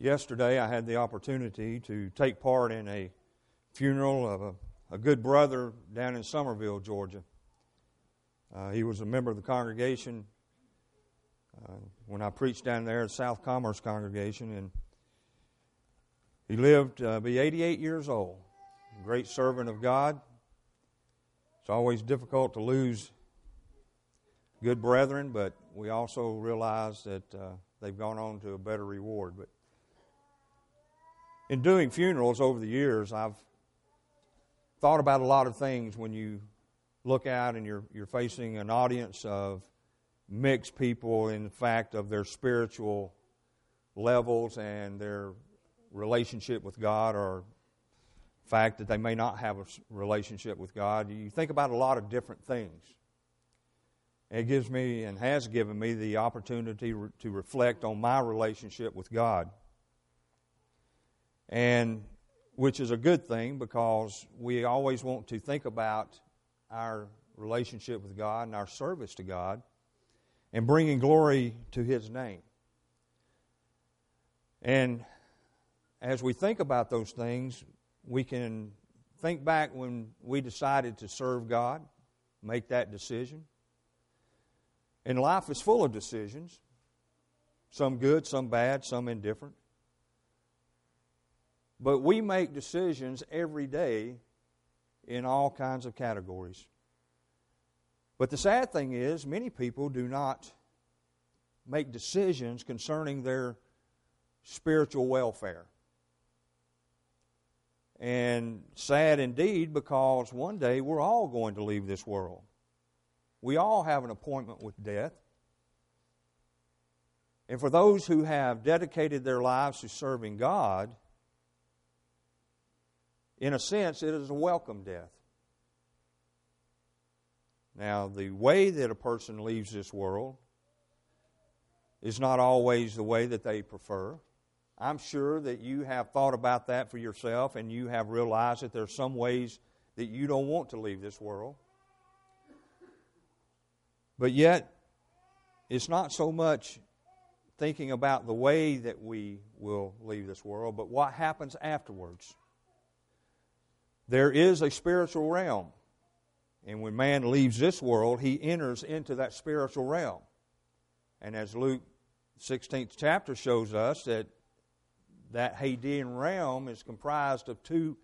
yesterday I had the opportunity to take part in a funeral of a, a good brother down in Summerville, Georgia. Uh, he was a member of the congregation uh, when I preached down there at South Commerce congregation, and he lived uh, be 88 years old. Great servant of God. It's always difficult to lose good brethren, but we also realize that uh, they've gone on to a better reward. But in doing funerals over the years, I've thought about a lot of things when you look out and you're, you're facing an audience of mixed people in fact of their spiritual levels and their relationship with God or fact that they may not have a relationship with God. You think about a lot of different things. It gives me and has given me the opportunity to reflect on my relationship with God. And which is a good thing because we always want to think about our relationship with God and our service to God and bringing glory to His name. And as we think about those things, we can think back when we decided to serve God, make that decision. And life is full of decisions some good, some bad, some indifferent. But we make decisions every day in all kinds of categories. But the sad thing is, many people do not make decisions concerning their spiritual welfare. And sad indeed, because one day we're all going to leave this world. We all have an appointment with death. And for those who have dedicated their lives to serving God, in a sense, it is a welcome death. Now, the way that a person leaves this world is not always the way that they prefer. I'm sure that you have thought about that for yourself and you have realized that there are some ways that you don't want to leave this world. But yet, it's not so much thinking about the way that we will leave this world, but what happens afterwards. There is a spiritual realm. And when man leaves this world, he enters into that spiritual realm. And as Luke 16th chapter shows us, that that Hadean realm is comprised of two,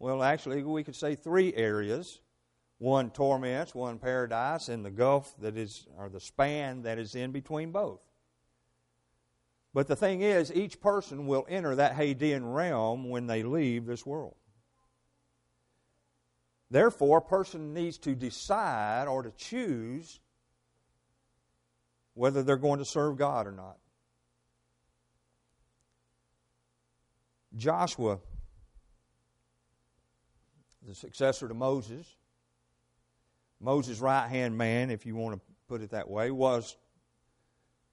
well, actually, we could say three areas one torments, one paradise, and the gulf that is, or the span that is in between both. But the thing is, each person will enter that Hadean realm when they leave this world. Therefore, a person needs to decide or to choose whether they're going to serve God or not. Joshua, the successor to Moses, Moses' right hand man, if you want to put it that way, was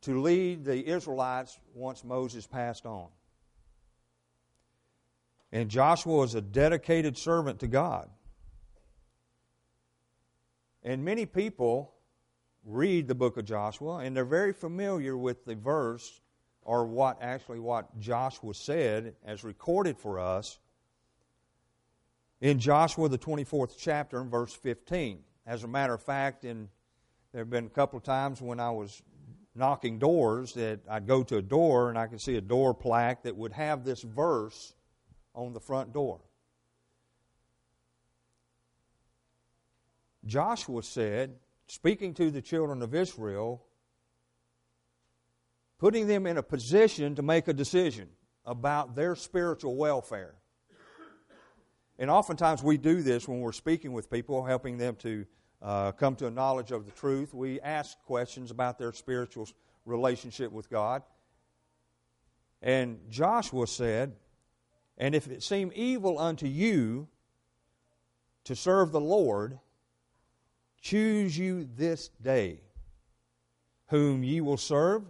to lead the Israelites once Moses passed on. And Joshua was a dedicated servant to God. And many people read the book of Joshua and they're very familiar with the verse or what actually what Joshua said as recorded for us in Joshua the 24th chapter and verse 15. As a matter of fact, in, there have been a couple of times when I was knocking doors that I'd go to a door and I could see a door plaque that would have this verse on the front door. Joshua said, speaking to the children of Israel, putting them in a position to make a decision about their spiritual welfare. And oftentimes we do this when we're speaking with people, helping them to uh, come to a knowledge of the truth. We ask questions about their spiritual relationship with God. And Joshua said, And if it seem evil unto you to serve the Lord, choose you this day whom ye will serve,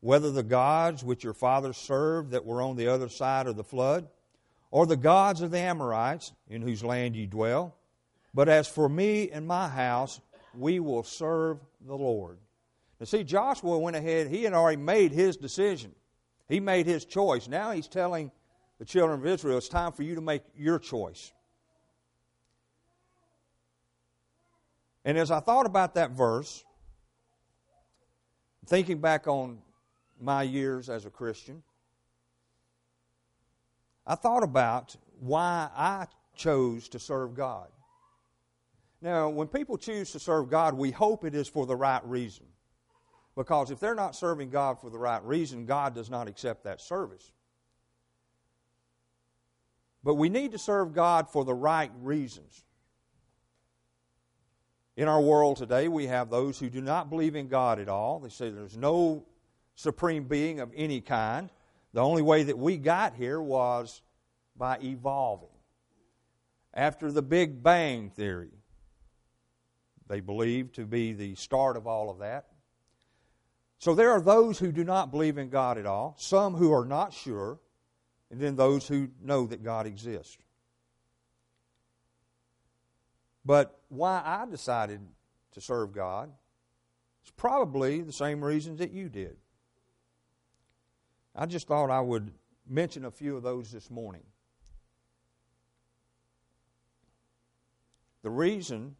whether the gods which your fathers served that were on the other side of the flood, or the gods of the Amorites in whose land ye dwell but as for me and my house, we will serve the Lord. Now, see, Joshua went ahead, he had already made his decision. He made his choice. Now he's telling the children of Israel it's time for you to make your choice. And as I thought about that verse, thinking back on my years as a Christian, I thought about why I chose to serve God. Now, when people choose to serve God, we hope it is for the right reason. Because if they're not serving God for the right reason, God does not accept that service. But we need to serve God for the right reasons. In our world today, we have those who do not believe in God at all. They say there's no supreme being of any kind. The only way that we got here was by evolving. After the Big Bang Theory, they believe to be the start of all of that. So there are those who do not believe in God at all, some who are not sure, and then those who know that God exists. But why I decided to serve God is probably the same reasons that you did. I just thought I would mention a few of those this morning. The reason,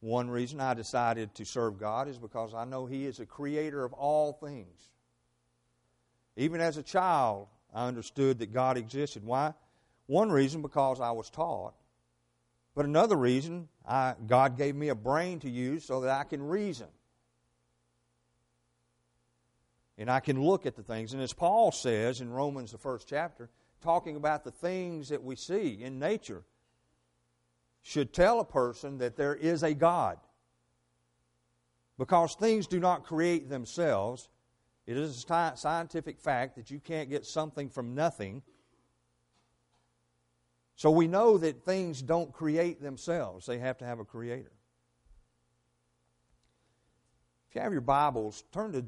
one reason I decided to serve God is because I know He is a creator of all things. Even as a child, I understood that God existed. Why? One reason, because I was taught. But another reason, I, God gave me a brain to use so that I can reason. And I can look at the things. And as Paul says in Romans, the first chapter, talking about the things that we see in nature, should tell a person that there is a God. Because things do not create themselves. It is a scientific fact that you can't get something from nothing. So we know that things don't create themselves, they have to have a creator. If you have your Bibles, turn to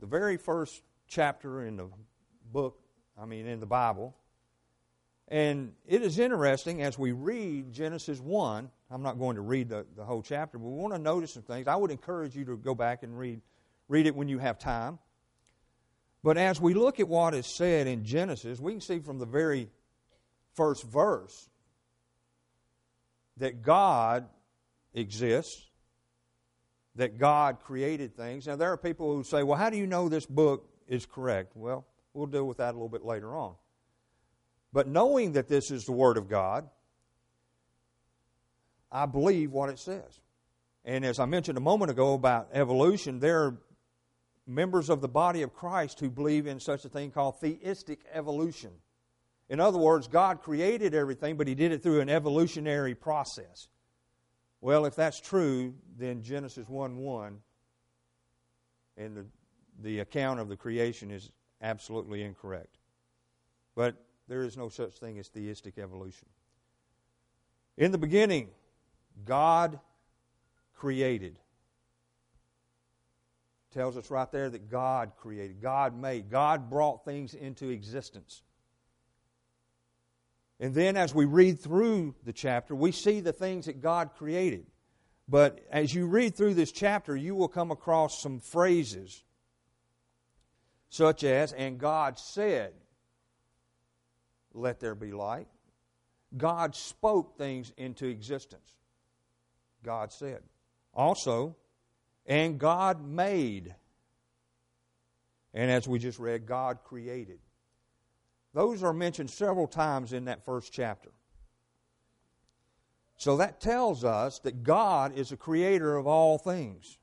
the very first chapter in the book, I mean, in the Bible. And it is interesting as we read Genesis 1. I'm not going to read the, the whole chapter, but we want to notice some things. I would encourage you to go back and read, read it when you have time. But as we look at what is said in Genesis, we can see from the very first verse that God exists, that God created things. Now, there are people who say, well, how do you know this book is correct? Well, we'll deal with that a little bit later on. But knowing that this is the Word of God, I believe what it says. And as I mentioned a moment ago about evolution, there are members of the body of Christ who believe in such a thing called theistic evolution. In other words, God created everything, but He did it through an evolutionary process. Well, if that's true, then Genesis 1 1 and the, the account of the creation is absolutely incorrect. But there is no such thing as theistic evolution. In the beginning, God created. Tells us right there that God created, God made, God brought things into existence. And then as we read through the chapter, we see the things that God created. But as you read through this chapter, you will come across some phrases such as, and God said, let there be light. God spoke things into existence. God said. Also, and God made. And as we just read, God created. Those are mentioned several times in that first chapter. So that tells us that God is the creator of all things.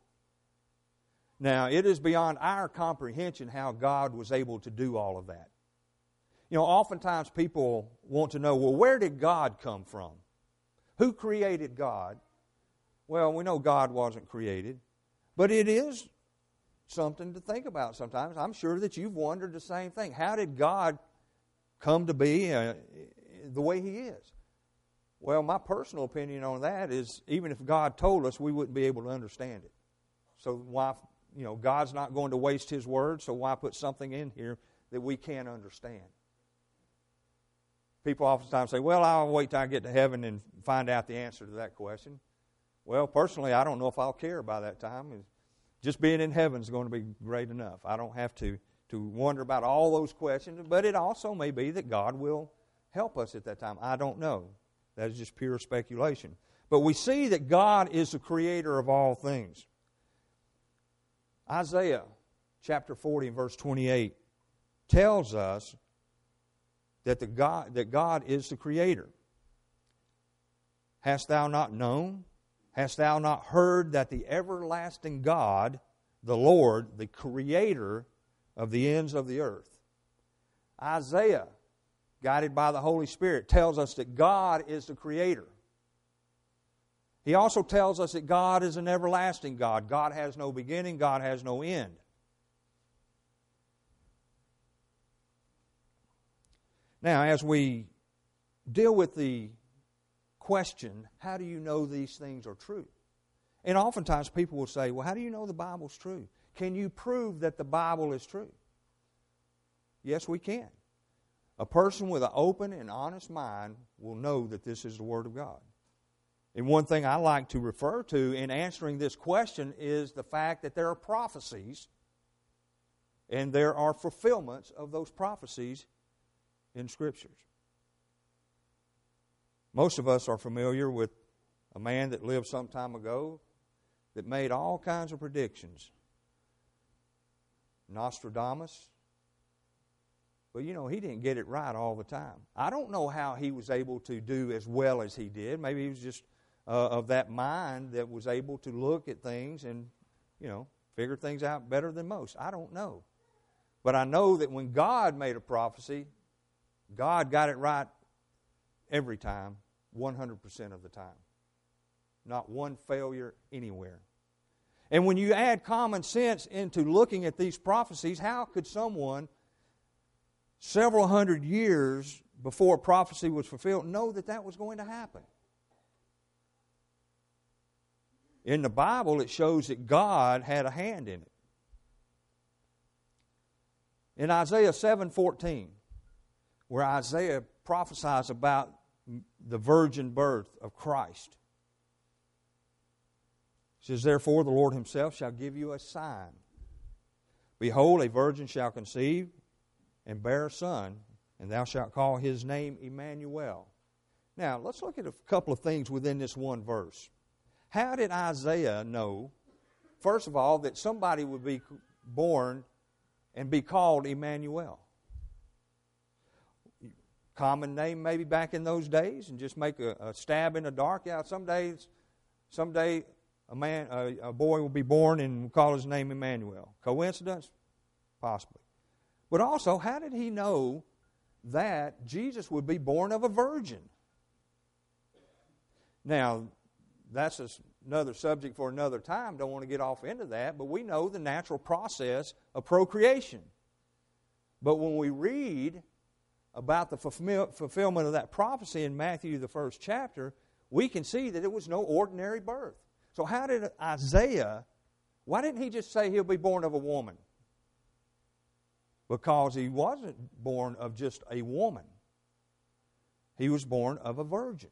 Now, it is beyond our comprehension how God was able to do all of that. You know, oftentimes people want to know, well, where did God come from? Who created God? Well, we know God wasn't created, but it is something to think about sometimes. I'm sure that you've wondered the same thing. How did God come to be uh, the way He is? Well, my personal opinion on that is even if God told us, we wouldn't be able to understand it. So why, you know, God's not going to waste His word, so why put something in here that we can't understand? People oftentimes say, well, I'll wait till I get to heaven and find out the answer to that question. Well, personally, I don't know if I'll care by that time. Just being in heaven is going to be great enough. I don't have to to wonder about all those questions, but it also may be that God will help us at that time. I don't know. That is just pure speculation. But we see that God is the creator of all things. Isaiah chapter 40 and verse 28 tells us that, the God, that God is the creator. Hast thou not known? Hast thou not heard that the everlasting God, the Lord, the creator of the ends of the earth? Isaiah, guided by the Holy Spirit, tells us that God is the creator. He also tells us that God is an everlasting God. God has no beginning, God has no end. Now, as we deal with the question, how do you know these things are true? And oftentimes people will say, well, how do you know the Bible's true? Can you prove that the Bible is true? Yes, we can. A person with an open and honest mind will know that this is the Word of God. And one thing I like to refer to in answering this question is the fact that there are prophecies and there are fulfillments of those prophecies in Scriptures. Most of us are familiar with a man that lived some time ago that made all kinds of predictions. Nostradamus. But you know, he didn't get it right all the time. I don't know how he was able to do as well as he did. Maybe he was just uh, of that mind that was able to look at things and, you know, figure things out better than most. I don't know. But I know that when God made a prophecy, God got it right every time, 100% of the time. Not one failure anywhere. And when you add common sense into looking at these prophecies, how could someone several hundred years before a prophecy was fulfilled know that that was going to happen? In the Bible, it shows that God had a hand in it. In Isaiah 7:14, where Isaiah prophesies about the virgin birth of Christ. Says, Therefore, the Lord Himself shall give you a sign. Behold, a virgin shall conceive and bear a son, and thou shalt call his name Emmanuel. Now, let's look at a couple of things within this one verse. How did Isaiah know, first of all, that somebody would be born and be called Emmanuel? common name maybe back in those days and just make a, a stab in the dark. Yeah, some days, someday a man, a, a boy will be born and we'll call his name Emmanuel. Coincidence? Possibly. But also, how did he know that Jesus would be born of a virgin? Now, that's another subject for another time. Don't want to get off into that, but we know the natural process of procreation. But when we read about the fulfillment of that prophecy in Matthew, the first chapter, we can see that it was no ordinary birth. So, how did Isaiah, why didn't he just say he'll be born of a woman? Because he wasn't born of just a woman, he was born of a virgin.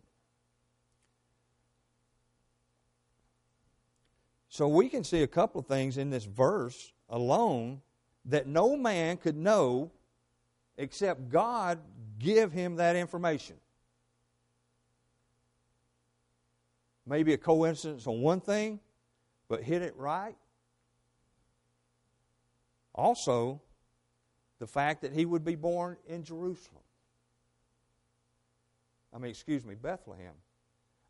So, we can see a couple of things in this verse alone that no man could know except God give him that information. Maybe a coincidence on one thing, but hit it right. Also, the fact that he would be born in Jerusalem. I mean, excuse me, Bethlehem.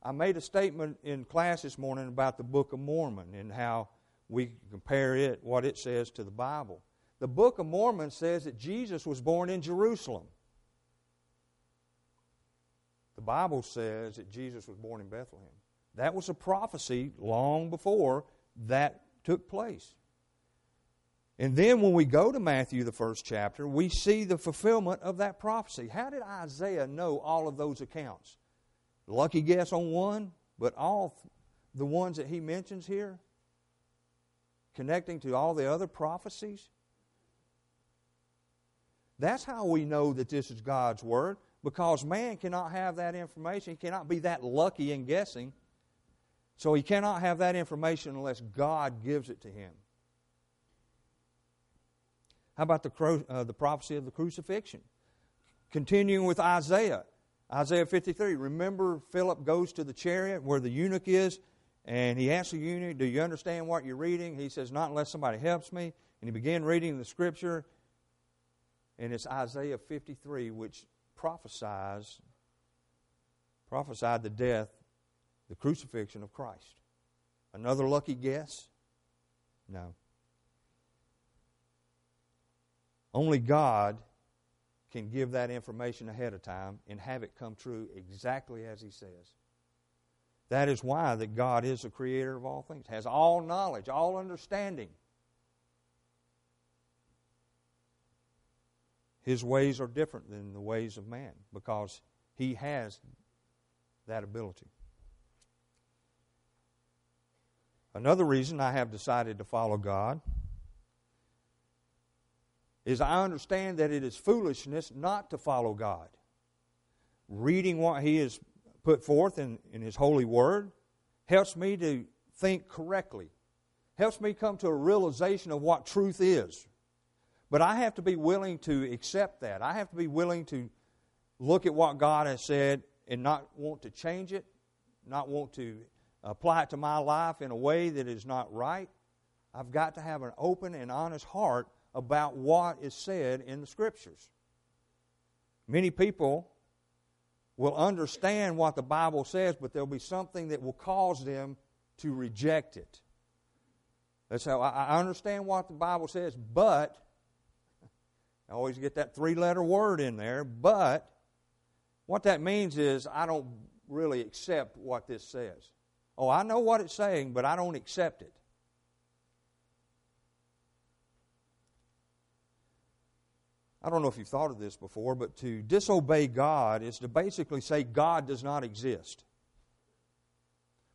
I made a statement in class this morning about the Book of Mormon and how we compare it, what it says to the Bible. The Book of Mormon says that Jesus was born in Jerusalem. The Bible says that Jesus was born in Bethlehem. That was a prophecy long before that took place. And then when we go to Matthew, the first chapter, we see the fulfillment of that prophecy. How did Isaiah know all of those accounts? Lucky guess on one, but all the ones that he mentions here, connecting to all the other prophecies, that's how we know that this is God's Word, because man cannot have that information. He cannot be that lucky in guessing. So he cannot have that information unless God gives it to him. How about the, uh, the prophecy of the crucifixion? Continuing with Isaiah, Isaiah 53. Remember, Philip goes to the chariot where the eunuch is, and he asks the eunuch, Do you understand what you're reading? He says, Not unless somebody helps me. And he began reading the scripture, and it's Isaiah 53 which prophesies prophesied the death, the crucifixion of Christ. Another lucky guess? No. Only God can give that information ahead of time and have it come true exactly as He says. That is why that God is the creator of all things, has all knowledge, all understanding. His ways are different than the ways of man because he has that ability. Another reason I have decided to follow God is I understand that it is foolishness not to follow God. Reading what He has put forth in, in His holy word helps me to think correctly, helps me come to a realization of what truth is. But I have to be willing to accept that. I have to be willing to look at what God has said and not want to change it, not want to apply it to my life in a way that is not right. I've got to have an open and honest heart about what is said in the Scriptures. Many people will understand what the Bible says, but there'll be something that will cause them to reject it. That's how I understand what the Bible says, but I always get that three letter word in there, but what that means is I don't really accept what this says. Oh, I know what it's saying, but I don't accept it. I don't know if you've thought of this before, but to disobey God is to basically say God does not exist.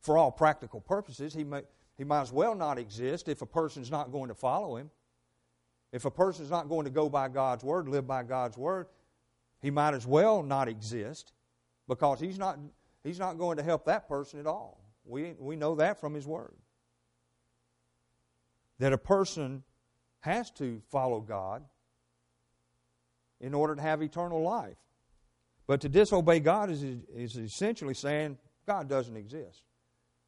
For all practical purposes, he, may, he might as well not exist if a person's not going to follow him. If a person's not going to go by God's word, live by God's word, he might as well not exist because he's not, he's not going to help that person at all. We, we know that from his word. That a person has to follow God in order to have eternal life. But to disobey God is, is essentially saying God doesn't exist.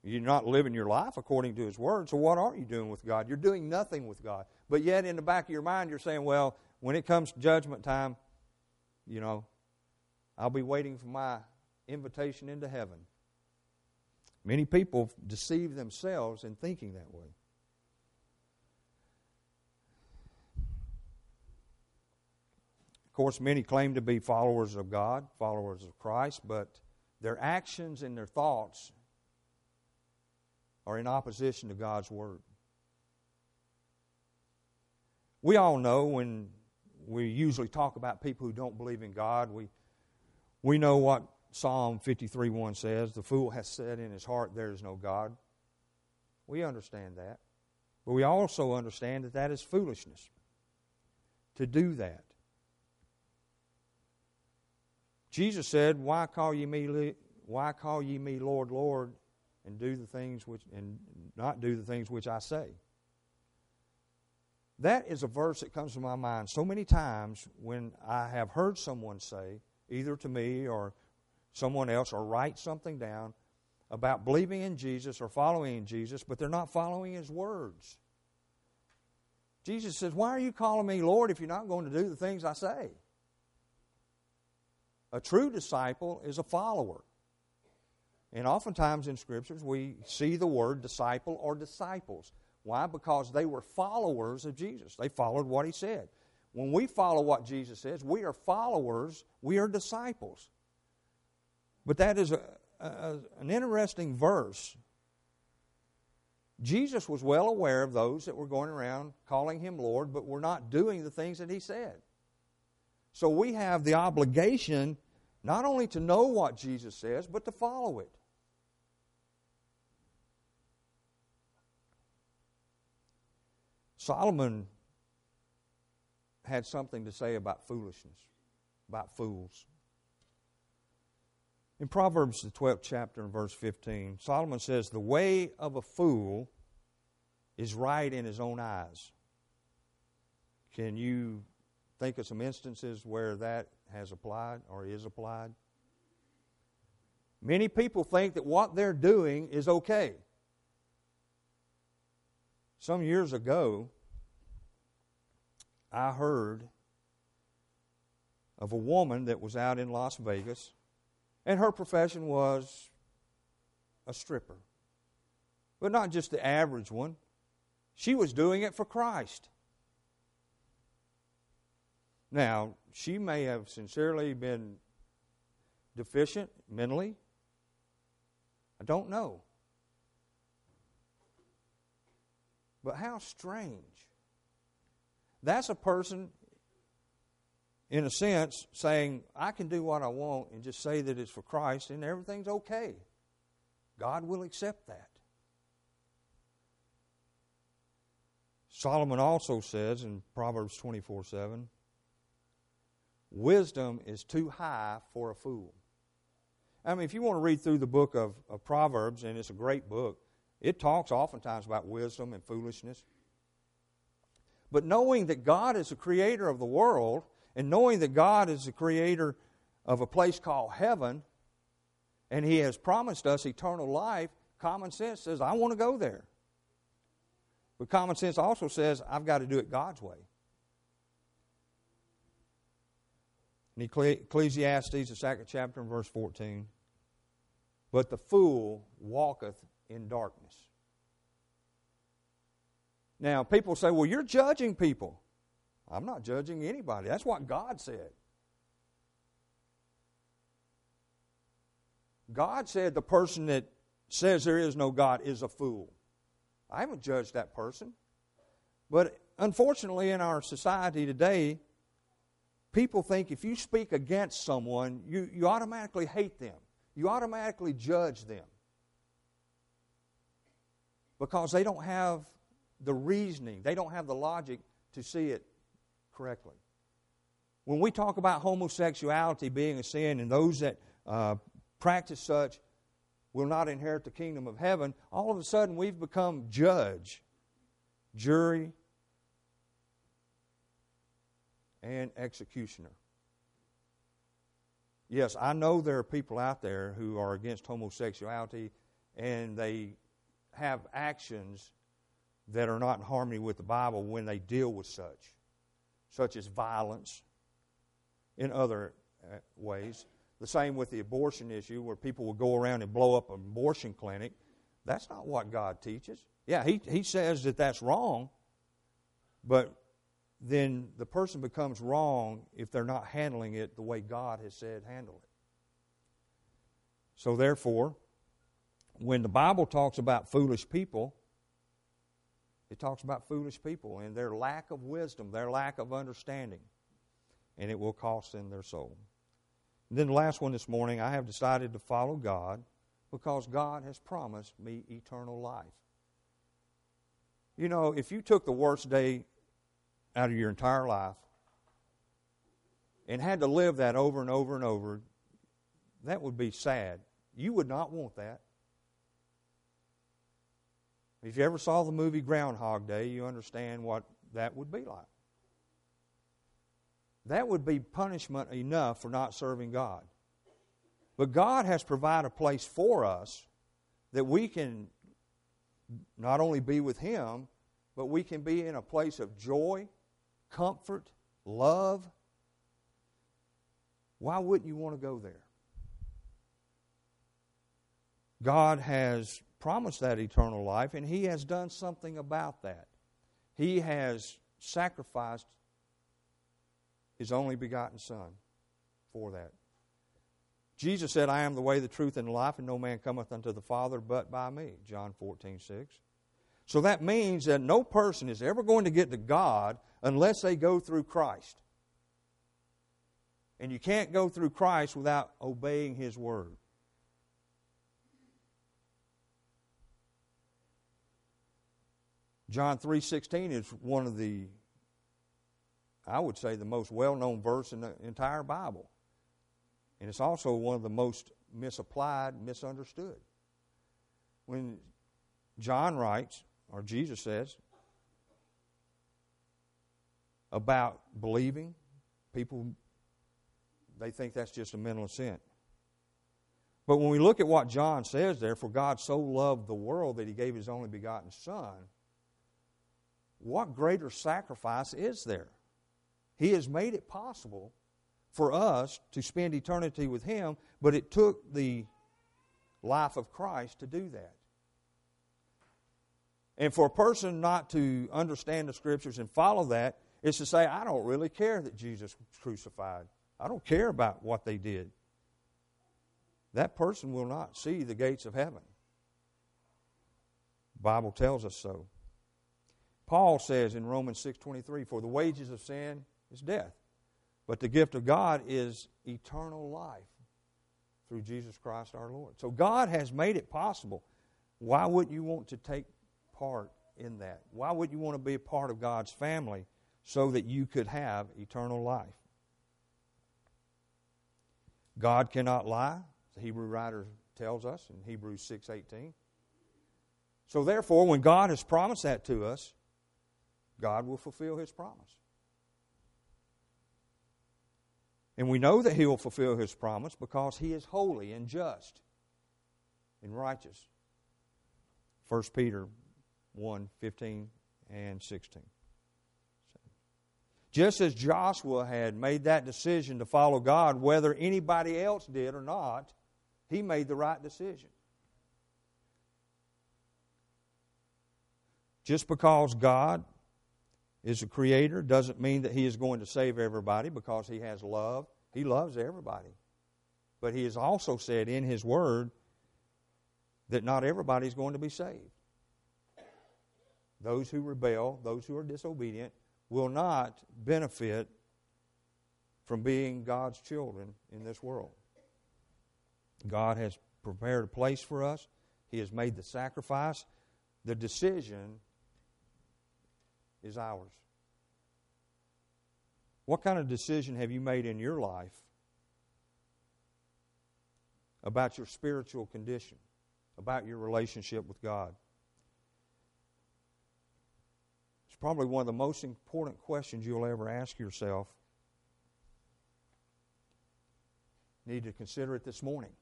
You're not living your life according to His Word, so what are you doing with God? You're doing nothing with God. But yet, in the back of your mind, you're saying, well, when it comes to judgment time, you know, I'll be waiting for my invitation into heaven. Many people deceive themselves in thinking that way. Of course, many claim to be followers of God, followers of Christ, but their actions and their thoughts are in opposition to God's Word. We all know when we usually talk about people who don't believe in God, we, we know what Psalm 53 1 says The fool has said in his heart, There is no God. We understand that. But we also understand that that is foolishness to do that. Jesus said, "Why call ye me? Why call ye me Lord, Lord, and do the things which and not do the things which I say?" That is a verse that comes to my mind so many times when I have heard someone say, either to me or someone else, or write something down about believing in Jesus or following in Jesus, but they're not following His words. Jesus says, Why are you calling me Lord if you're not going to do the things I say? A true disciple is a follower. And oftentimes in scriptures we see the word disciple or disciples. Why? Because they were followers of Jesus. They followed what he said. When we follow what Jesus says, we are followers, we are disciples. But that is a, a, an interesting verse. Jesus was well aware of those that were going around calling him Lord, but were not doing the things that he said. So we have the obligation not only to know what Jesus says, but to follow it. Solomon had something to say about foolishness, about fools. In Proverbs, the 12th chapter, and verse 15, Solomon says, The way of a fool is right in his own eyes. Can you think of some instances where that has applied or is applied? Many people think that what they're doing is okay. Some years ago, I heard of a woman that was out in Las Vegas, and her profession was a stripper. But not just the average one, she was doing it for Christ. Now, she may have sincerely been deficient mentally. I don't know. But how strange. That's a person, in a sense, saying, I can do what I want and just say that it's for Christ and everything's okay. God will accept that. Solomon also says in Proverbs 24 7, wisdom is too high for a fool. I mean, if you want to read through the book of, of Proverbs, and it's a great book, it talks oftentimes about wisdom and foolishness. But knowing that God is the creator of the world, and knowing that God is the creator of a place called heaven, and He has promised us eternal life, common sense says, I want to go there. But common sense also says, I've got to do it God's way. In Ecclesiastes, the second chapter, and verse 14, but the fool walketh in darkness. Now, people say, well, you're judging people. I'm not judging anybody. That's what God said. God said the person that says there is no God is a fool. I haven't judged that person. But unfortunately, in our society today, people think if you speak against someone, you, you automatically hate them, you automatically judge them because they don't have the reasoning, they don't have the logic to see it correctly. When we talk about homosexuality being a sin and those that uh, practice such will not inherit the kingdom of heaven, all of a sudden we've become judge, jury, and executioner. Yes, I know there are people out there who are against homosexuality and they have actions that are not in harmony with the Bible when they deal with such, such as violence in other uh, ways. The same with the abortion issue, where people will go around and blow up an abortion clinic. That's not what God teaches. Yeah, He, he says that that's wrong, but then the person becomes wrong if they're not handling it the way God has said handle it. So, therefore, when the Bible talks about foolish people, it talks about foolish people and their lack of wisdom, their lack of understanding, and it will cost them their soul. And then the last one this morning, I have decided to follow God because God has promised me eternal life. You know, if you took the worst day out of your entire life and had to live that over and over and over, that would be sad. You would not want that. If you ever saw the movie Groundhog Day, you understand what that would be like. That would be punishment enough for not serving God. But God has provided a place for us that we can not only be with Him, but we can be in a place of joy, comfort, love. Why wouldn't you want to go there? God has promised that eternal life, and He has done something about that. He has sacrificed His only begotten Son for that. Jesus said, I am the way, the truth, and the life, and no man cometh unto the Father but by me. John 14, 6. So that means that no person is ever going to get to God unless they go through Christ. And you can't go through Christ without obeying His Word. John 3:16 is one of the I would say the most well-known verse in the entire Bible. And it's also one of the most misapplied, misunderstood. When John writes, or Jesus says, about believing. People, they think that's just a mental assent. But when we look at what John says there, for God so loved the world that he gave his only begotten Son, what greater sacrifice is there? He has made it possible for us to spend eternity with him, but it took the life of Christ to do that. And for a person not to understand the scriptures and follow that is to say, I don't really care that Jesus was crucified. I don't care about what they did. That person will not see the gates of heaven. The Bible tells us so. Paul says in Romans 6:23, "For the wages of sin is death, but the gift of God is eternal life through Jesus Christ our Lord." So God has made it possible. Why wouldn't you want to take part in that? Why would you want to be a part of God's family so that you could have eternal life? God cannot lie. The Hebrew writer tells us in Hebrews 6:18. So therefore, when God has promised that to us, God will fulfill his promise. And we know that he will fulfill his promise because he is holy and just and righteous. 1 Peter 1 15 and 16. Just as Joshua had made that decision to follow God, whether anybody else did or not, he made the right decision. Just because God is a creator doesn't mean that he is going to save everybody because he has love. He loves everybody. But he has also said in his word that not everybody is going to be saved. Those who rebel, those who are disobedient, will not benefit from being God's children in this world. God has prepared a place for us, He has made the sacrifice. The decision is ours. What kind of decision have you made in your life about your spiritual condition, about your relationship with God? It's probably one of the most important questions you'll ever ask yourself. Need to consider it this morning.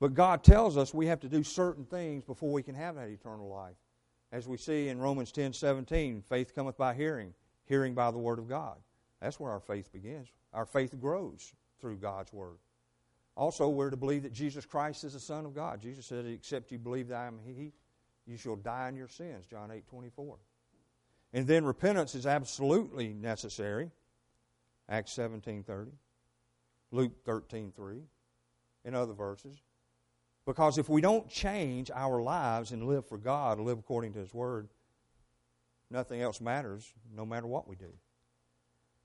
But God tells us we have to do certain things before we can have that eternal life. As we see in Romans 10 17, faith cometh by hearing, hearing by the Word of God. That's where our faith begins. Our faith grows through God's Word. Also, we're to believe that Jesus Christ is the Son of God. Jesus said, Except you believe that I am He, you shall die in your sins. John 8 24. And then repentance is absolutely necessary. Acts 17:30, Luke 13:3, and other verses. Because if we don't change our lives and live for God, live according to His Word, nothing else matters, no matter what we do.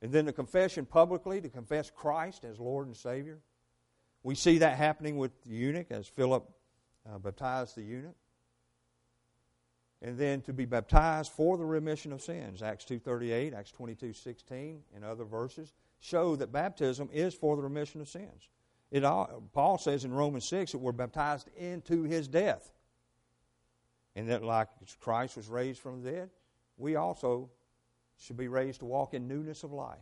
And then the confession publicly, to confess Christ as Lord and Savior. We see that happening with the eunuch as Philip uh, baptized the eunuch and then to be baptized for the remission of sins. Acts 2.38, Acts 22.16, and other verses show that baptism is for the remission of sins. It all, Paul says in Romans 6 that we're baptized into his death. And that like Christ was raised from the dead, we also should be raised to walk in newness of life.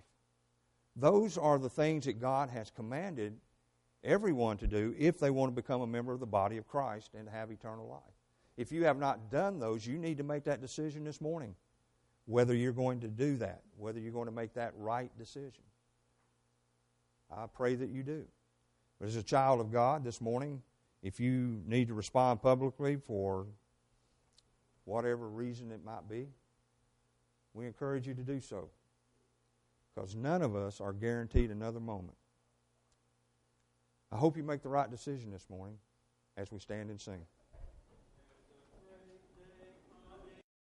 Those are the things that God has commanded everyone to do if they want to become a member of the body of Christ and have eternal life. If you have not done those, you need to make that decision this morning whether you're going to do that, whether you're going to make that right decision. I pray that you do. But as a child of God this morning, if you need to respond publicly for whatever reason it might be, we encourage you to do so. Because none of us are guaranteed another moment. I hope you make the right decision this morning as we stand and sing.